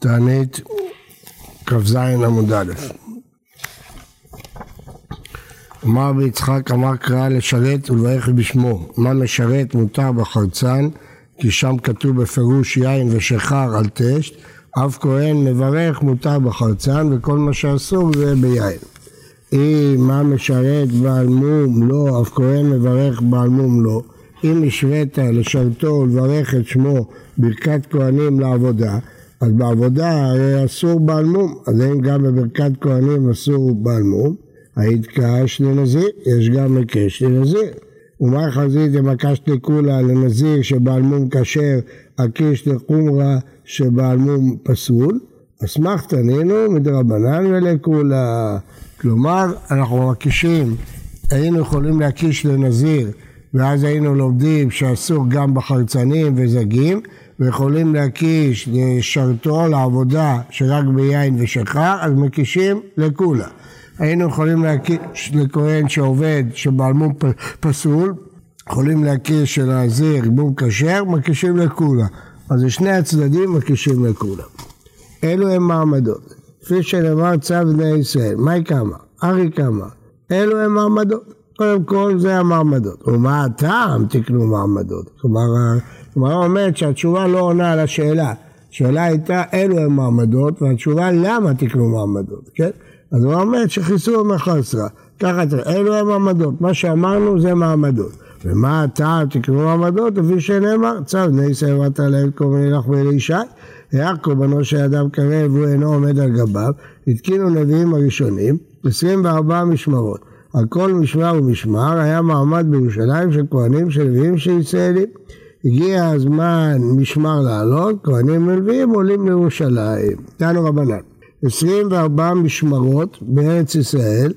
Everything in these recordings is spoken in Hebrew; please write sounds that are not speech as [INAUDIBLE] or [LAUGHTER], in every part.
תענית כ"ז עמוד א'. אמר רבי יצחק אמר קרא לשרת ולברך בשמו. מה משרת מותר בחרצן כי שם כתוב בפירוש יין ושחר על טשט. אף כהן מברך מותר בחרצן וכל מה שאסור זה ביין. אם מה משרת בעל מום? לא אף כהן מברך בעל מום לא. אם השווית לשרתו ולברך את שמו ברכת כהנים לעבודה אז בעבודה הרי אסור בעל מום, אז אם גם בברכת כהנים אסור בעל מום, היית קש לנזיר, יש גם מקש לנזיר. ומה חזית דמקשת לכולה לנזיר שבעל מום כשר, הקיש לחומרה שבעל מום פסול, אסמכתא נינו מדרבנן ולכולה. כלומר, אנחנו מקישים, היינו יכולים להקיש לנזיר, ואז היינו לומדים שאסור גם בחרצנים וזגים, ויכולים להקיש לשרתו לעבודה שרק ביין ושחר, אז מקישים לכולה. היינו יכולים להקיש לכהן שעובד שבעל מום פסול, יכולים להקיש של הזיר מום כשר, מקישים לכולה. אז לשני הצדדים מקישים לכולה. אלו הם מעמדות. כפי שנאמר צו בני ישראל, מהי כמה? ארי כמה? אלו הם מעמדות. קודם כל זה המעמדות. ומה הטעם תקנו מעמדות? כלומר הגמרא אומרת שהתשובה לא עונה על השאלה. השאלה הייתה אילו הם מעמדות, והתשובה למה תקנו מעמדות, כן? אז הוא אומרת שחיסרו מחסרה. ככה תראה, אלו הם מעמדות, מה שאמרנו זה מעמדות. ומה אתה תקנו מעמדות? לפי שנאמר, צו בני ישראל ואתה להם קורבן לך ואלישי, היה קורבנו של אדם קרב והוא אינו עומד על גביו, התקינו נביאים הראשונים 24 משמרות. על כל משמר ומשמר היה מעמד בירושלים של כהנים של נביאים של ישראלים. הגיע הזמן משמר לעלות, כהנים ולווים עולים לירושלים. תנו רבנן. 24 משמרות בארץ ישראל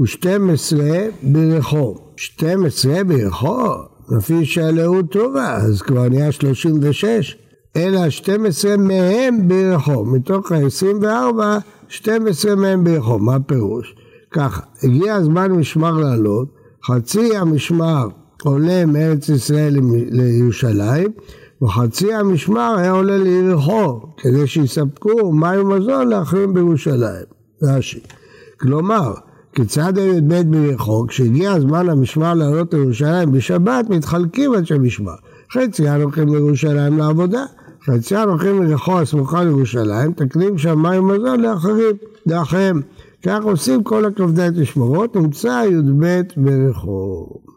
ו-12 ברחוב. 12 ברחוב? לפי שעלהו טובה, אז כבר נהיה 36. אלא 12 מהם ברחוב. מתוך ה-24, 12 מהם ברחוב. מה הפירוש? ככה, הגיע הזמן משמר לעלות, חצי המשמר עולה מארץ ישראל לירושלים, וחצי המשמר היה עולה ליריחו, כדי שיספקו מים ומזון לאחרים בירושלים. רש"י. כלומר, כיצד היו י"ב ביריחו, כשהגיע הזמן המשמר לעלות לירושלים בשבת, מתחלקים אנשי משמר. חציין הולכים לירושלים לעבודה, חציין הולכים ליריחו הסמוכה לירושלים, תקנים שם מים ומזון לאחרים, לאחיהם. כך עושים כל הכ"ד משמרות, נמצא י"ב ברחוב.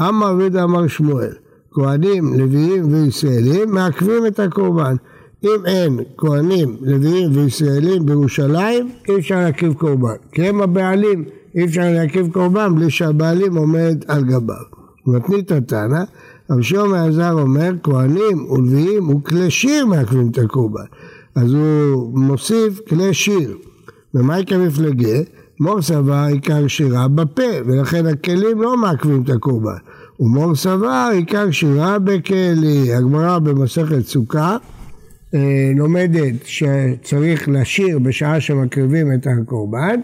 אמר רבי אמר שמואל, כהנים, לוויים וישראלים מעכבים את הקורבן. אם אין כהנים, לוויים וישראלים בירושלים, אי אפשר להקריב קורבן. כי הם הבעלים, אי אפשר להקריב קורבן בלי שהבעלים עומד על גביו. מתנית התנא, רבי שמעון מעזר אומר, כהנים ולוויים וכלי שיר מעכבים את הקורבן. אז הוא מוסיף כלי שיר. ומה יקרה מפלגה? מור סבר עיקר שירה בפה, ולכן הכלים לא מעכבים את הקורבן. ומור סבר עיקר שירה בכלי. הגמרא במסכת סוכה אה, לומדת שצריך לשיר בשעה שמקריבים את הקורבן,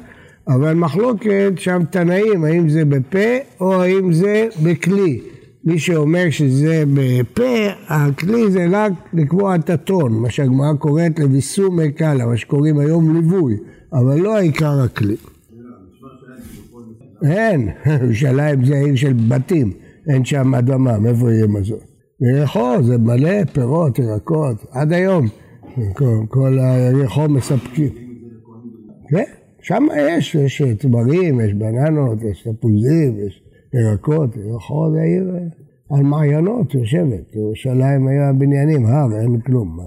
אבל מחלוקת שם תנאים, האם זה בפה או האם זה בכלי. מי שאומר שזה בפה, הכלי זה רק לקבוע את הטון, מה שהגמרא קוראת לביסומי קאלה, מה שקוראים היום ליווי, אבל לא העיקר הכלי. אין, [LAUGHS] ירושלים זה עיר של בתים, אין שם אדמה, מאיפה יהיה מזון? יריחו זה מלא פירות, ירקות, עד היום כל, היריחו מספקים. כן, שם יש, יש תמרים, יש בננות, יש תפוזים, יש ירקות, יריחו זה עיר על מעיינות יושבת, ירושלים היה בניינים, הר, אין כלום.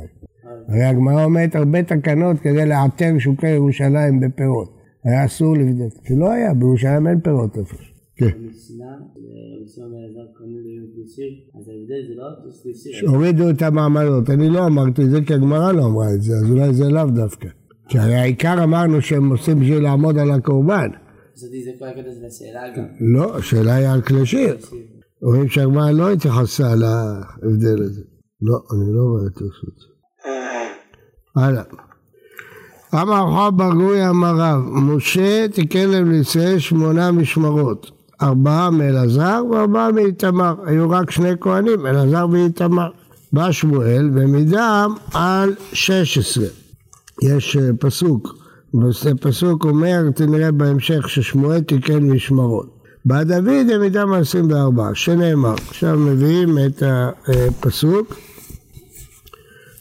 הרי הגמרא אומרת הרבה תקנות כדי לאתר שוקי ירושלים בפירות. היה אסור לבדוק, כי לא היה, בירושלים אין פירות איפה. כן. שהורידו את המעמדות, אני לא אמרתי את זה כי הגמרא לא אמרה את זה, אז אולי זה לאו דווקא. כי הרי העיקר אמרנו שהם עושים בשביל לעמוד על הקורבן. לא, השאלה היא על כלי שיר. רואים שהגמרא לא התייחסה להבדל הזה. לא, אני לא רואה את זה. הלאה. אמר רחוב בר גורי אמר רב, משה תיקן להם לישראל שמונה משמרות, ארבעה מאלעזר וארבעה מאיתמר, היו רק שני כהנים, אלעזר ואיתמר. בא שמואל ומידם על 16. יש אה, פסוק, פסוק אומר, תנראה בהמשך, ששמואל תיקן משמרות. בא דוד ומידם על 24, שנאמר. עכשיו מביאים את הפסוק,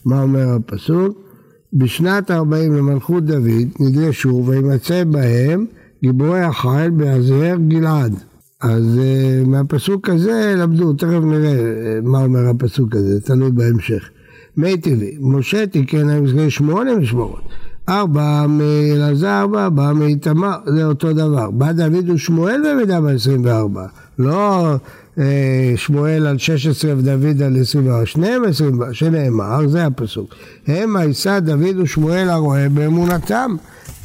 מה אומר הפסוק? בשנת 40 למלכות דוד נדרשו וימצא בהם גיבורי החיל בעזר גלעד. אז uh, מהפסוק הזה למדו, תכף נראה uh, מה אומר הפסוק הזה, תלוי בהמשך. מי טבעי, משה תיקן להם זכרי שמונה משמרות. ארבע מאלעזר ארבע מאיתמר, זה אותו דבר. בא דוד ושמואל במידה ב-24. לא אה, שמואל על 16 ודוד על 24, שניהם 24, שנאמר, זה הפסוק. הם יישא דוד ושמואל הרועה באמונתם.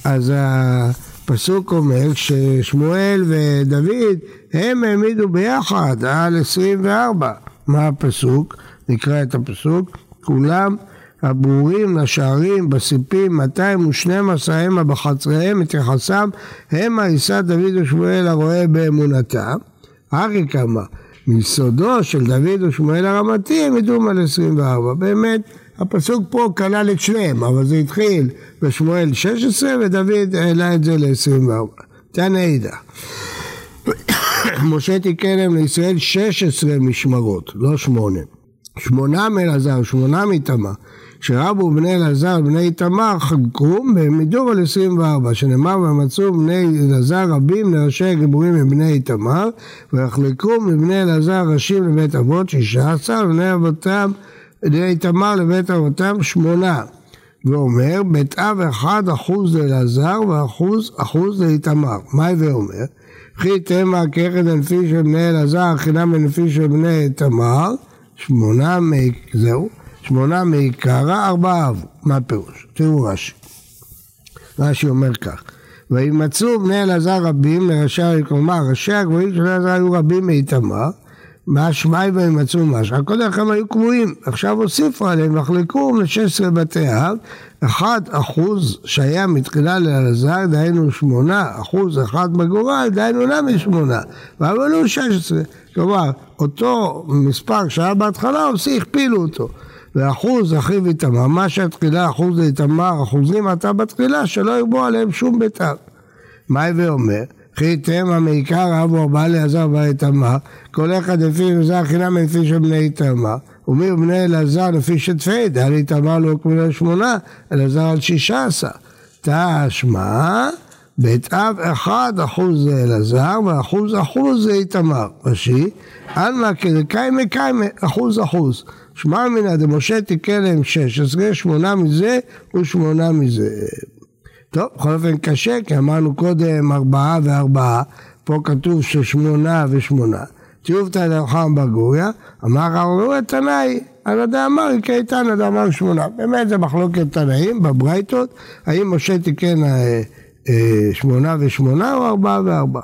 אז הפסוק אומר ששמואל ודוד הם העמידו ביחד על 24. מה הפסוק? נקרא את הפסוק. כולם הברורים לשערים, בסיפים, 212 המה בחצריהם, את יחסם, המה יישא דוד ושמואל הרועה באמונתם. הרי כמה, מיסודו של דוד ושמואל הרמתי הם ידעו על 24. באמת, הפסוק פה כלל את שניהם, אבל זה התחיל בשמואל 16 ודוד העלה את זה ל-24. תנאידה. [COUGHS] משה תיקן להם לישראל 16 משמרות, לא שמונה. שמונה מאלעזר, שמונה מתמר. כשרבו בני אלעזר ובני איתמר חגקו והם מידור על 24, שנאמר ומצאו בני אלעזר רבים לראשי הגיבורים מבני איתמר ויחלקו מבני אלעזר ראשים לבית אבות שישה עשר ובני אבותם בני איתמר לבית אבותם שמונה. ואומר בית אב אחד אחוז לאלעזר ואחוז אחוז לאיתמר מה הווה אומר? וכי תמה כיחד הנפי של בני אלעזר חינם הנפי של בני איתמר שמונה מי... זהו שמונה מעיקרא, ארבעה אבו. מה הפירוש? תראו רש"י. רש"י אומר כך: וימצאו בני אלעזר רבים לראשי הערים, כלומר ראשי הגבוהים של אלעזר היו רבים מאיתמר, מה שמאי וימצאו משהו. קודם לכן היו קבועים, עכשיו הוסיפו עליהם, נחלקו ל-16 בתי אב, אחד אחוז שהיה מתחילה לאלעזר, דהיינו שמונה, אחוז אחד בגורל, דהיינו למה שמונה, ואמרו 16. כלומר, אותו מספר שהיה בהתחלה, הכפילו אותו. ואחוז אחיו איתמר, מה שהתחילה אחוז איתמר, אחוזים אתה בתחילה, שלא ירבו עליהם שום ביתר. מה הווה אומר? כי תמה מעיקר אבו ארבעה לעזר ואיתמר, כל אחד לפי מזר חינם לפי של בני איתמר, ומי בני אלעזר לפי שתפי, דל איתמר לא כמו שמונה, אלעזר על שישה עשר. תשמע, בית אב אחד אחוז זה אלעזר ואחוז אחוז זה איתמר. ראשי, עלמא כדקיימא קיימא אחוז אחוז. שמע מינא דמשה תיקן להם שש עשרה, שמונה מזה ושמונה מזה. טוב, בכל אופן קשה, כי אמרנו קודם ארבעה וארבעה, פה כתוב ששמונה ושמונה. תיובתא דרחם בגוריה, אמר הרב תנאי, על הדאמר יקי תנא דאמר שמונה. באמת זה מחלוקת תנאים בברייתות, האם משה תיקן אה, שמונה ושמונה או ארבעה וארבעה.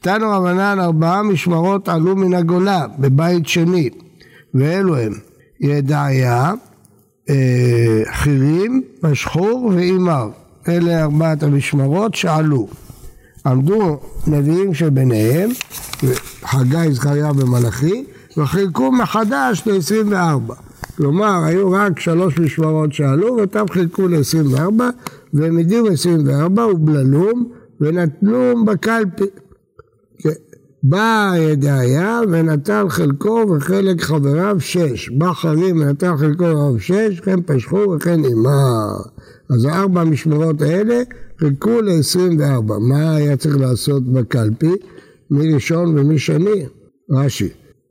תנו רבנן ארבעה משמרות עלו מן הגולה בבית שני ואלו הם ידעיה, אה, חירים, משחור ואימר. אלה ארבעת המשמרות שעלו. עמדו נביאים שביניהם, חגי, זכריה ומלאכי, וחילקו מחדש ל-24. כלומר, היו רק שלוש משמרות שעלו, ואותם חילקו ל-24, והם הדירו 24 ובללום, ונתנו בקלפי. בא ידעיה ונטל חלקו וחלק חבריו שש. בא חרים ונטל חלקו וחלק שש, וכן פשחו וכן אימה. אז הארבע המשמרות האלה חילקו ל-24. מה היה צריך לעשות בקלפי? מי ראשון ומי שני? רש"י.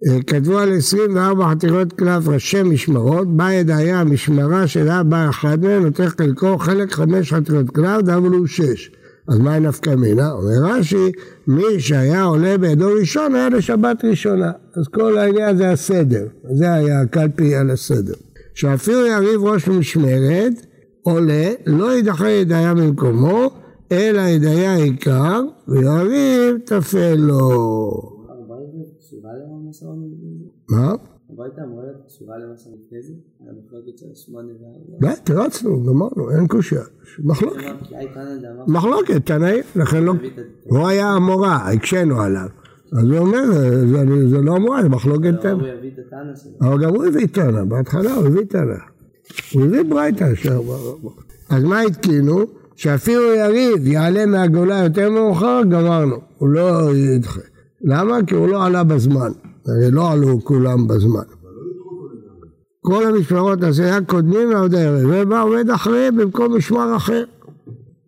אה, כתבו על 24 חתיכות קלף ראשי משמרות, בא ידעיה משמרה שלה בא אחד מהם, נותן חלקו חלק חמש חתיכות קלף, דאבל הוא שש. אז מה נפקא מינה? אומר רש"י, מי שהיה עולה בידו ראשון היה לשבת ראשונה. אז כל העניין זה הסדר, זה היה הקלפי על הסדר. שאפילו יריב ראש משמרת, עולה, לא יידחה ידיה ממקומו, אלא ידיה עיקר, ויריב תפל לו. מה? הביתה אמורה להיות קשורה למה שלפני זה? המחלוקת של שמונה וארבע? לא, תרצנו, גמרנו, אין קושייה. מחלוקת. מחלוקת, תנאים, לכן לא... הוא היה המורה, הקשינו עליו. אז הוא אומר, זה, לא אמורה, זה מחלוקת טבע. הוא יביא את הטענה שלו. אבל גם הוא הביא טענה, בהתחלה הוא הביא טענה. הוא הביא ברייתא. אז מה התקינו? שאפילו יריב יעלה מהגולה יותר מאוחר, גמרנו. הוא לא ידחה. למה? כי הוא לא עלה בזמן. הרי לא עלו כולם בזמן. כל המשמרות עשייה קודמים לעוד הערב, ובא עומד אחריהם במקום משמר אחר.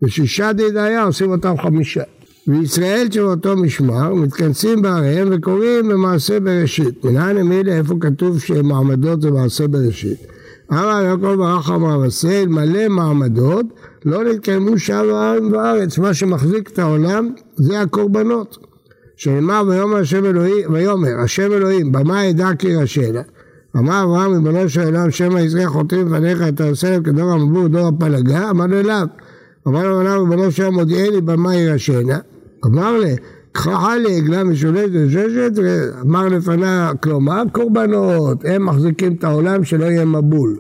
ושישה דידיה עושים אותם חמישה. וישראל שבאותו משמר מתכנסים בעריהם וקוראים במעשה בראשית. מנהל הם איפה כתוב שמעמדות זה מעשה בראשית. אמר יעקב ברח אמר וסה מלא מעמדות לא נתקיימו שם בארץ. מה שמחזיק את העולם זה הקורבנות. שנאמר ויאמר השם אלוהים, ויאמר השם אלוהים במה ידע כי ירשנה אמר אברהם ריבונו של עולם שמא ישראל חותרים לפניך את הרסלם כדור המבור דור הפלגה אמר לו אליו אמר לו אברהם ריבונו של עולם מודיעני במה ירשנה אמר לי ככה לי עגלה משולשת וששת אמר לפניה כלומר קורבנות הם מחזיקים את העולם שלא יהיה מבול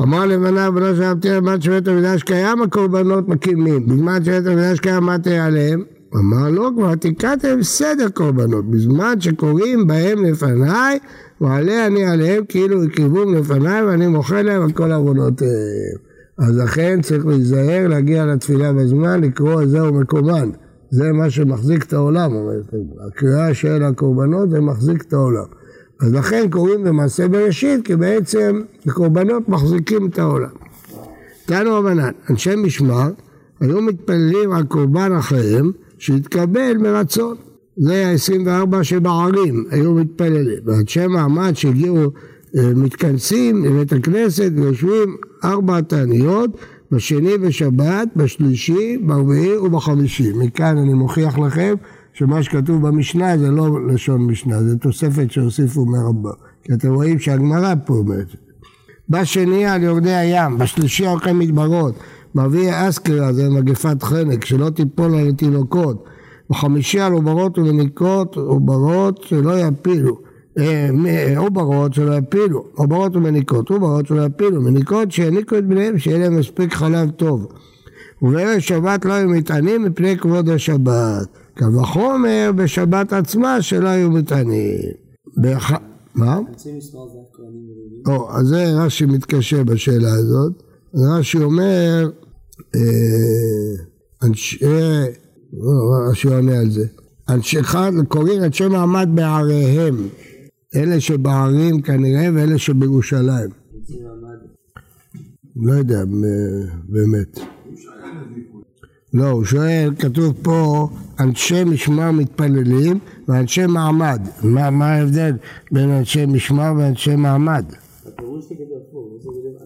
אמר לבנה בנו של הבתיר בזמן שבית המקדש קיים הקורבנות מקימים בזמן שבית המקדש קיים מה תהיה עליהם אמר לו כבר תיקעתם סדר קורבנות בזמן שקוראים בהם לפניי ועלה אני עליהם כאילו הקריבום לפניי ואני מוחל להם על כל עוונותיהם. אז לכן צריך להיזהר להגיע לתפילה בזמן לקרוא זהו מקומן זה מה שמחזיק את העולם הקריאה של הקורבנות זה מחזיק את העולם. אז לכן קוראים במעשה בראשית כי בעצם הקורבנות מחזיקים את העולם. תנו רבנן אנשי משמר היו מתפללים על קורבן אחריהם שהתקבל מרצון. זה ה-24 שבערים היו מתפללים. ואנשי מעמד שהגיעו, אה, מתכנסים לבית הכנסת ויושבים ארבע תעניות בשני בשבת, בשלישי, ברביעי ובחמישי. מכאן אני מוכיח לכם שמה שכתוב במשנה זה לא לשון משנה, זה תוספת שהוסיפו מרבה. כי אתם רואים שהגמרא פה אומרת. בשני על יורדי הים, בשלישי אוכל מדברות, ברביעי אסקרה זה מגפת חנק, שלא תיפול על התינוקות. בחמישי על עוברות ומניקות, עוברות שלא יפילו. אה, עוברות שלא יפילו, עוברות ומניקות, עוברות שלא יפילו, מניקות שהעניקו את בניהם שיהיה להם מספיק חלב טוב. ובערב שבת לא היו מטענים מפני כבוד השבת. קל וחומר בשבת עצמה שלא היו מטענים. מה? או, אז זה רש"י מתקשה בשאלה הזאת. רש"י אומר אה, אנשי, רש"י עונה על זה, אנשי אחד קוראים אנשי מעמד בעריהם, אלה שבערים כנראה ואלה שבירושלים. לא יודע באמת. לא, הוא שואל, כתוב פה אנשי משמר מתפללים ואנשי מעמד. מה, מה ההבדל בין אנשי משמר ואנשי מעמד? הפירוש שכתוב הפוך,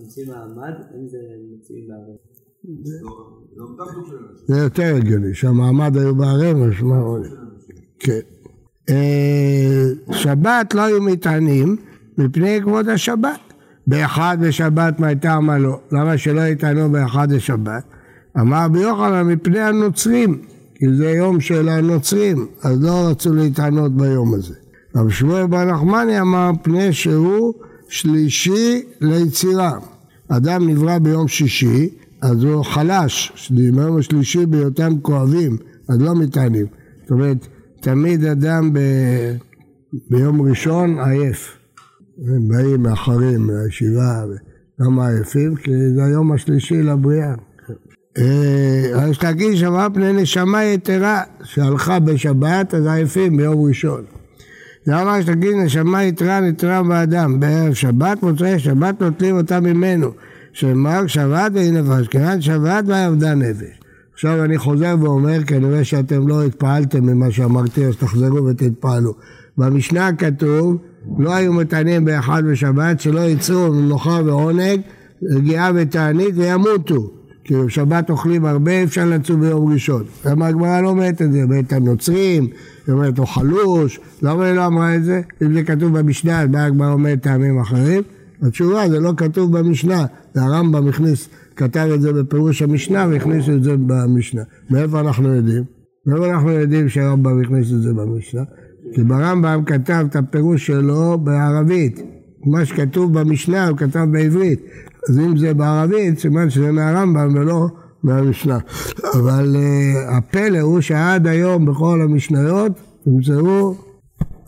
אנשי מעמד, אין זה מציעים בערים. זה יותר הגיוני, שהמעמד היו בערים, משמע כן. אה, שבת לא היו מטענים מפני כבוד השבת. באחד בשבת מה הייתה אמרה לו? למה שלא יטענו באחד בשבת? אמר ביוחנן מפני הנוצרים, כי זה יום של הנוצרים, אז לא רצו להתענות ביום הזה. רב שמואל בר נחמני אמר פני שהוא שלישי ליצירה. אדם נברא ביום שישי, אז הוא חלש, ביום השלישי בהיותם כואבים, אז לא מתענים. זאת אומרת, תמיד אדם ב... ביום ראשון עייף. הם באים מאחרים מהישיבה, גם עייפים, כי זה היום השלישי לבריאה. אז תגיד שמע פני נשמה יתרה שהלכה בשבת, אז עייפים ביום ראשון. זה אמר שתגיד נשמה יתרה נתרה באדם בערב שבת, מוצאי שבת נוטלים אותה ממנו. שמר שבת והיא נפש, כיוון שבת ועבדה נפש. עכשיו אני חוזר ואומר, כנראה שאתם לא התפעלתם ממה שאמרתי, אז תחזרו ותתפעלו. במשנה כתוב, לא היו מתענים באחד בשבת, שלא יצאו מנוחה ועונג, רגיעה ותענית וימותו. כי בשבת אוכלים הרבה, אפשר לצום ביום ראשון. למה הגמרא לא אומרת את זה? אומרת הנוצרים, היא אומרת הוא חלוש, למה היא לא אמרה את זה? אם זה כתוב במשנה, אז מה הגמרא אומרת טעמים אחרים? התשובה זה לא כתוב במשנה, זה הרמב"ם הכניס, כתב את זה בפירוש המשנה והכניס את זה במשנה. מאיפה אנחנו יודעים? מאיפה אנחנו יודעים שהרמב"ם הכניס את זה במשנה? כי ברמב"ם כתב את הפירוש שלו בערבית. מה שכתוב במשנה הוא כתב בעברית. אז אם זה בערבית, סימן שזה מהרמב"ם ולא מהמשנה. אבל uh, הפלא הוא שעד היום בכל המשניות תמצאו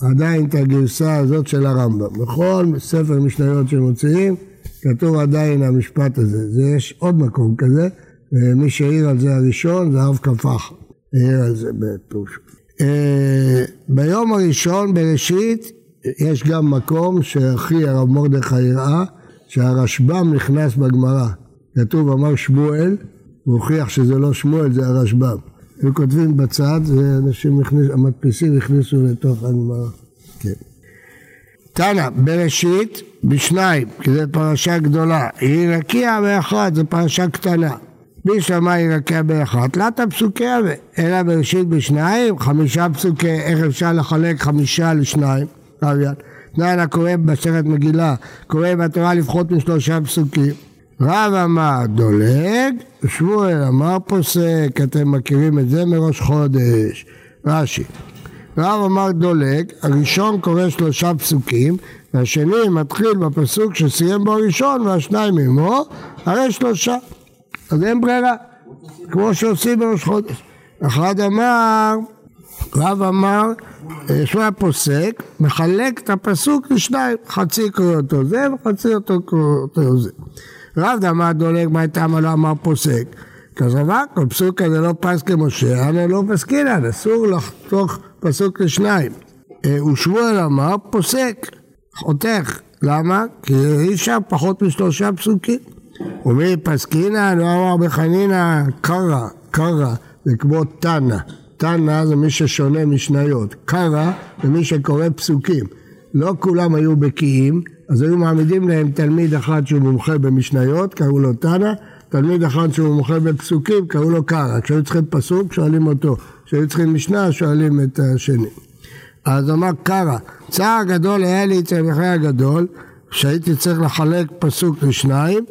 עדיין את הגרסה הזאת של הרמב"ם. בכל ספר משניות שמוציאים, כתוב עדיין המשפט הזה. זה יש עוד מקום כזה, ומי שהעיר על זה הראשון זה הרב קפח, העיר על זה בפירוש. אה, ביום הראשון בראשית יש גם מקום שאחי הרב מרדכי הראה שהרשב"ם נכנס בגמרא. כתוב אמר שמואל, הוא הוכיח שזה לא שמואל זה הרשב"ם. היו כותבים בצד ואנשים הכניסו, המדפיסים הכניסו לתוך הגמרא. כן. תנא, בראשית, בשניים, כי זו פרשה גדולה. היא רקיע באחת, זו פרשה קטנה. מי שמע היא רקיע באחת, לאתה פסוקי אבה. אלא בראשית בשניים, חמישה פסוקי, איך אפשר לחלק חמישה לשניים? תנאי הקורא בסרט מגילה, קורא בתורה לפחות משלושה פסוקים. רב אמר דולג, שמואל אמר פוסק, אתם מכירים את זה מראש חודש. רש"י. רב אמר דולג, הראשון קורא שלושה פסוקים, והשני מתחיל בפסוק שסיים בו הראשון והשניים עמו, הרי שלושה. אז אין ברירה, כמו שעושים בראש חודש. אחד אמר, רב אמר, שמואל פוסק, מחלק את הפסוק לשניים, חצי קורא אותו זה וחצי אותו קורא אותו זה. רב דמר דולג מה טעמה לא אמר פוסק. כזרבק, פסוק כזה לא פס כמשה, אנו לא פסקינן, אסור לחתוך פסוק לשניים. אה, ושמואל אמר פוסק, חותך. למה? כי אי אפשר פחות משלושה פסוקים. ומי פסקינן, לא אמר בחנינא קרא, קרא, זה כמו תנא. תנא זה מי ששונה משניות. קרא זה מי שקורא פסוקים. לא כולם היו בקיאים, אז היו מעמידים להם תלמיד אחד שהוא מומחה במשניות, קראו לו תנא, תלמיד אחד שהוא מומחה בפסוקים, קראו לו קרא. כשהיו צריכים פסוק, שואלים אותו. כשהיו צריכים משנה, שואלים את השני. אז אמר קרא, צער גדול היה לי אצל מיכאל הגדול, שהייתי צריך לחלק פסוק לשניים,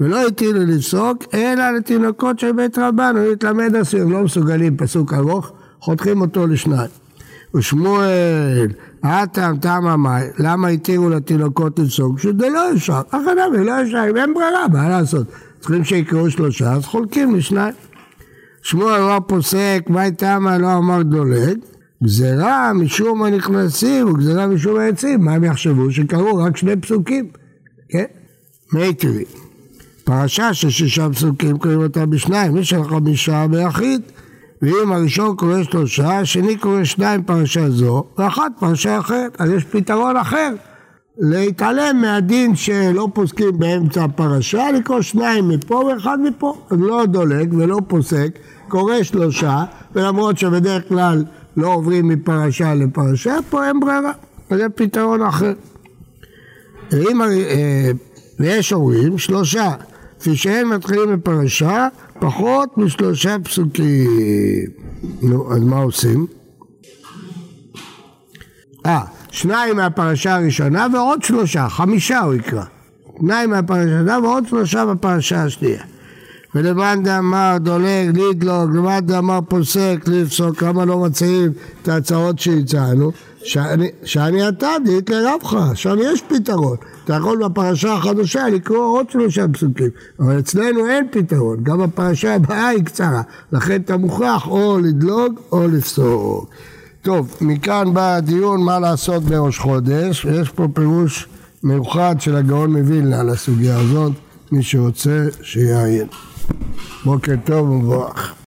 ולא לי לפסוק, אלא לתינוקות של בית רבן, הוא התלמד אסיר, לא מסוגלים פסוק ארוך, חותכים אותו לשניים. ושמואל, הטעם טעם המים, למה התירו לתינוקות? שזה לא אפשר, החנמי לא אפשר, אין ברירה, מה לעשות? צריכים שיקראו שלושה, אז חולקים לשניים. שמואל לא פוסק, מה טעמה לא אמר דולג, גזירה משום הנכנסים וגזירה משום העצים, מה הם יחשבו? שקראו רק שני פסוקים, כן? מי תראי. פרשה של שישה פסוקים קוראים אותה בשניים, מי של חמישה ביחיד. ואם הראשון קורא שלושה, השני קורא שניים פרשה זו, ואחת פרשה אחרת. אז יש פתרון אחר, להתעלם מהדין שלא פוסקים באמצע הפרשה, לקרוא שניים מפה ואחד מפה. אז לא דולג ולא פוסק, קורא שלושה, ולמרות שבדרך כלל לא עוברים מפרשה לפרשה, פה אין ברירה. זה פתרון אחר. אם, אה, ויש אומרים שלושה, כפי שהם מתחילים בפרשה, פחות משלושה פסוקים. נו, אז מה עושים? אה, שניים מהפרשה הראשונה ועוד שלושה, חמישה הוא יקרא. שניים מהפרשה הראשונה ועוד שלושה בפרשה השנייה. ולמאן דאמר דולג, לידלוג, למאן דאמר פוסק, לפסוק, למה לא מציעים את ההצעות שהצענו? שאני אתה דית לרבך, שם יש פתרון. אתה יכול בפרשה החדשה לקרוא עוד שלושה פסוקים, אבל אצלנו אין פתרון, גם הפרשה הבאה היא קצרה, לכן אתה מוכרח או לדלוג או לפסוק. טוב, מכאן בא הדיון מה לעשות בראש חודש, יש פה פירוש מיוחד של הגאון מווילנה על הסוגיה הזאת, מי שרוצה שיעיין. בוקר טוב ומבורך.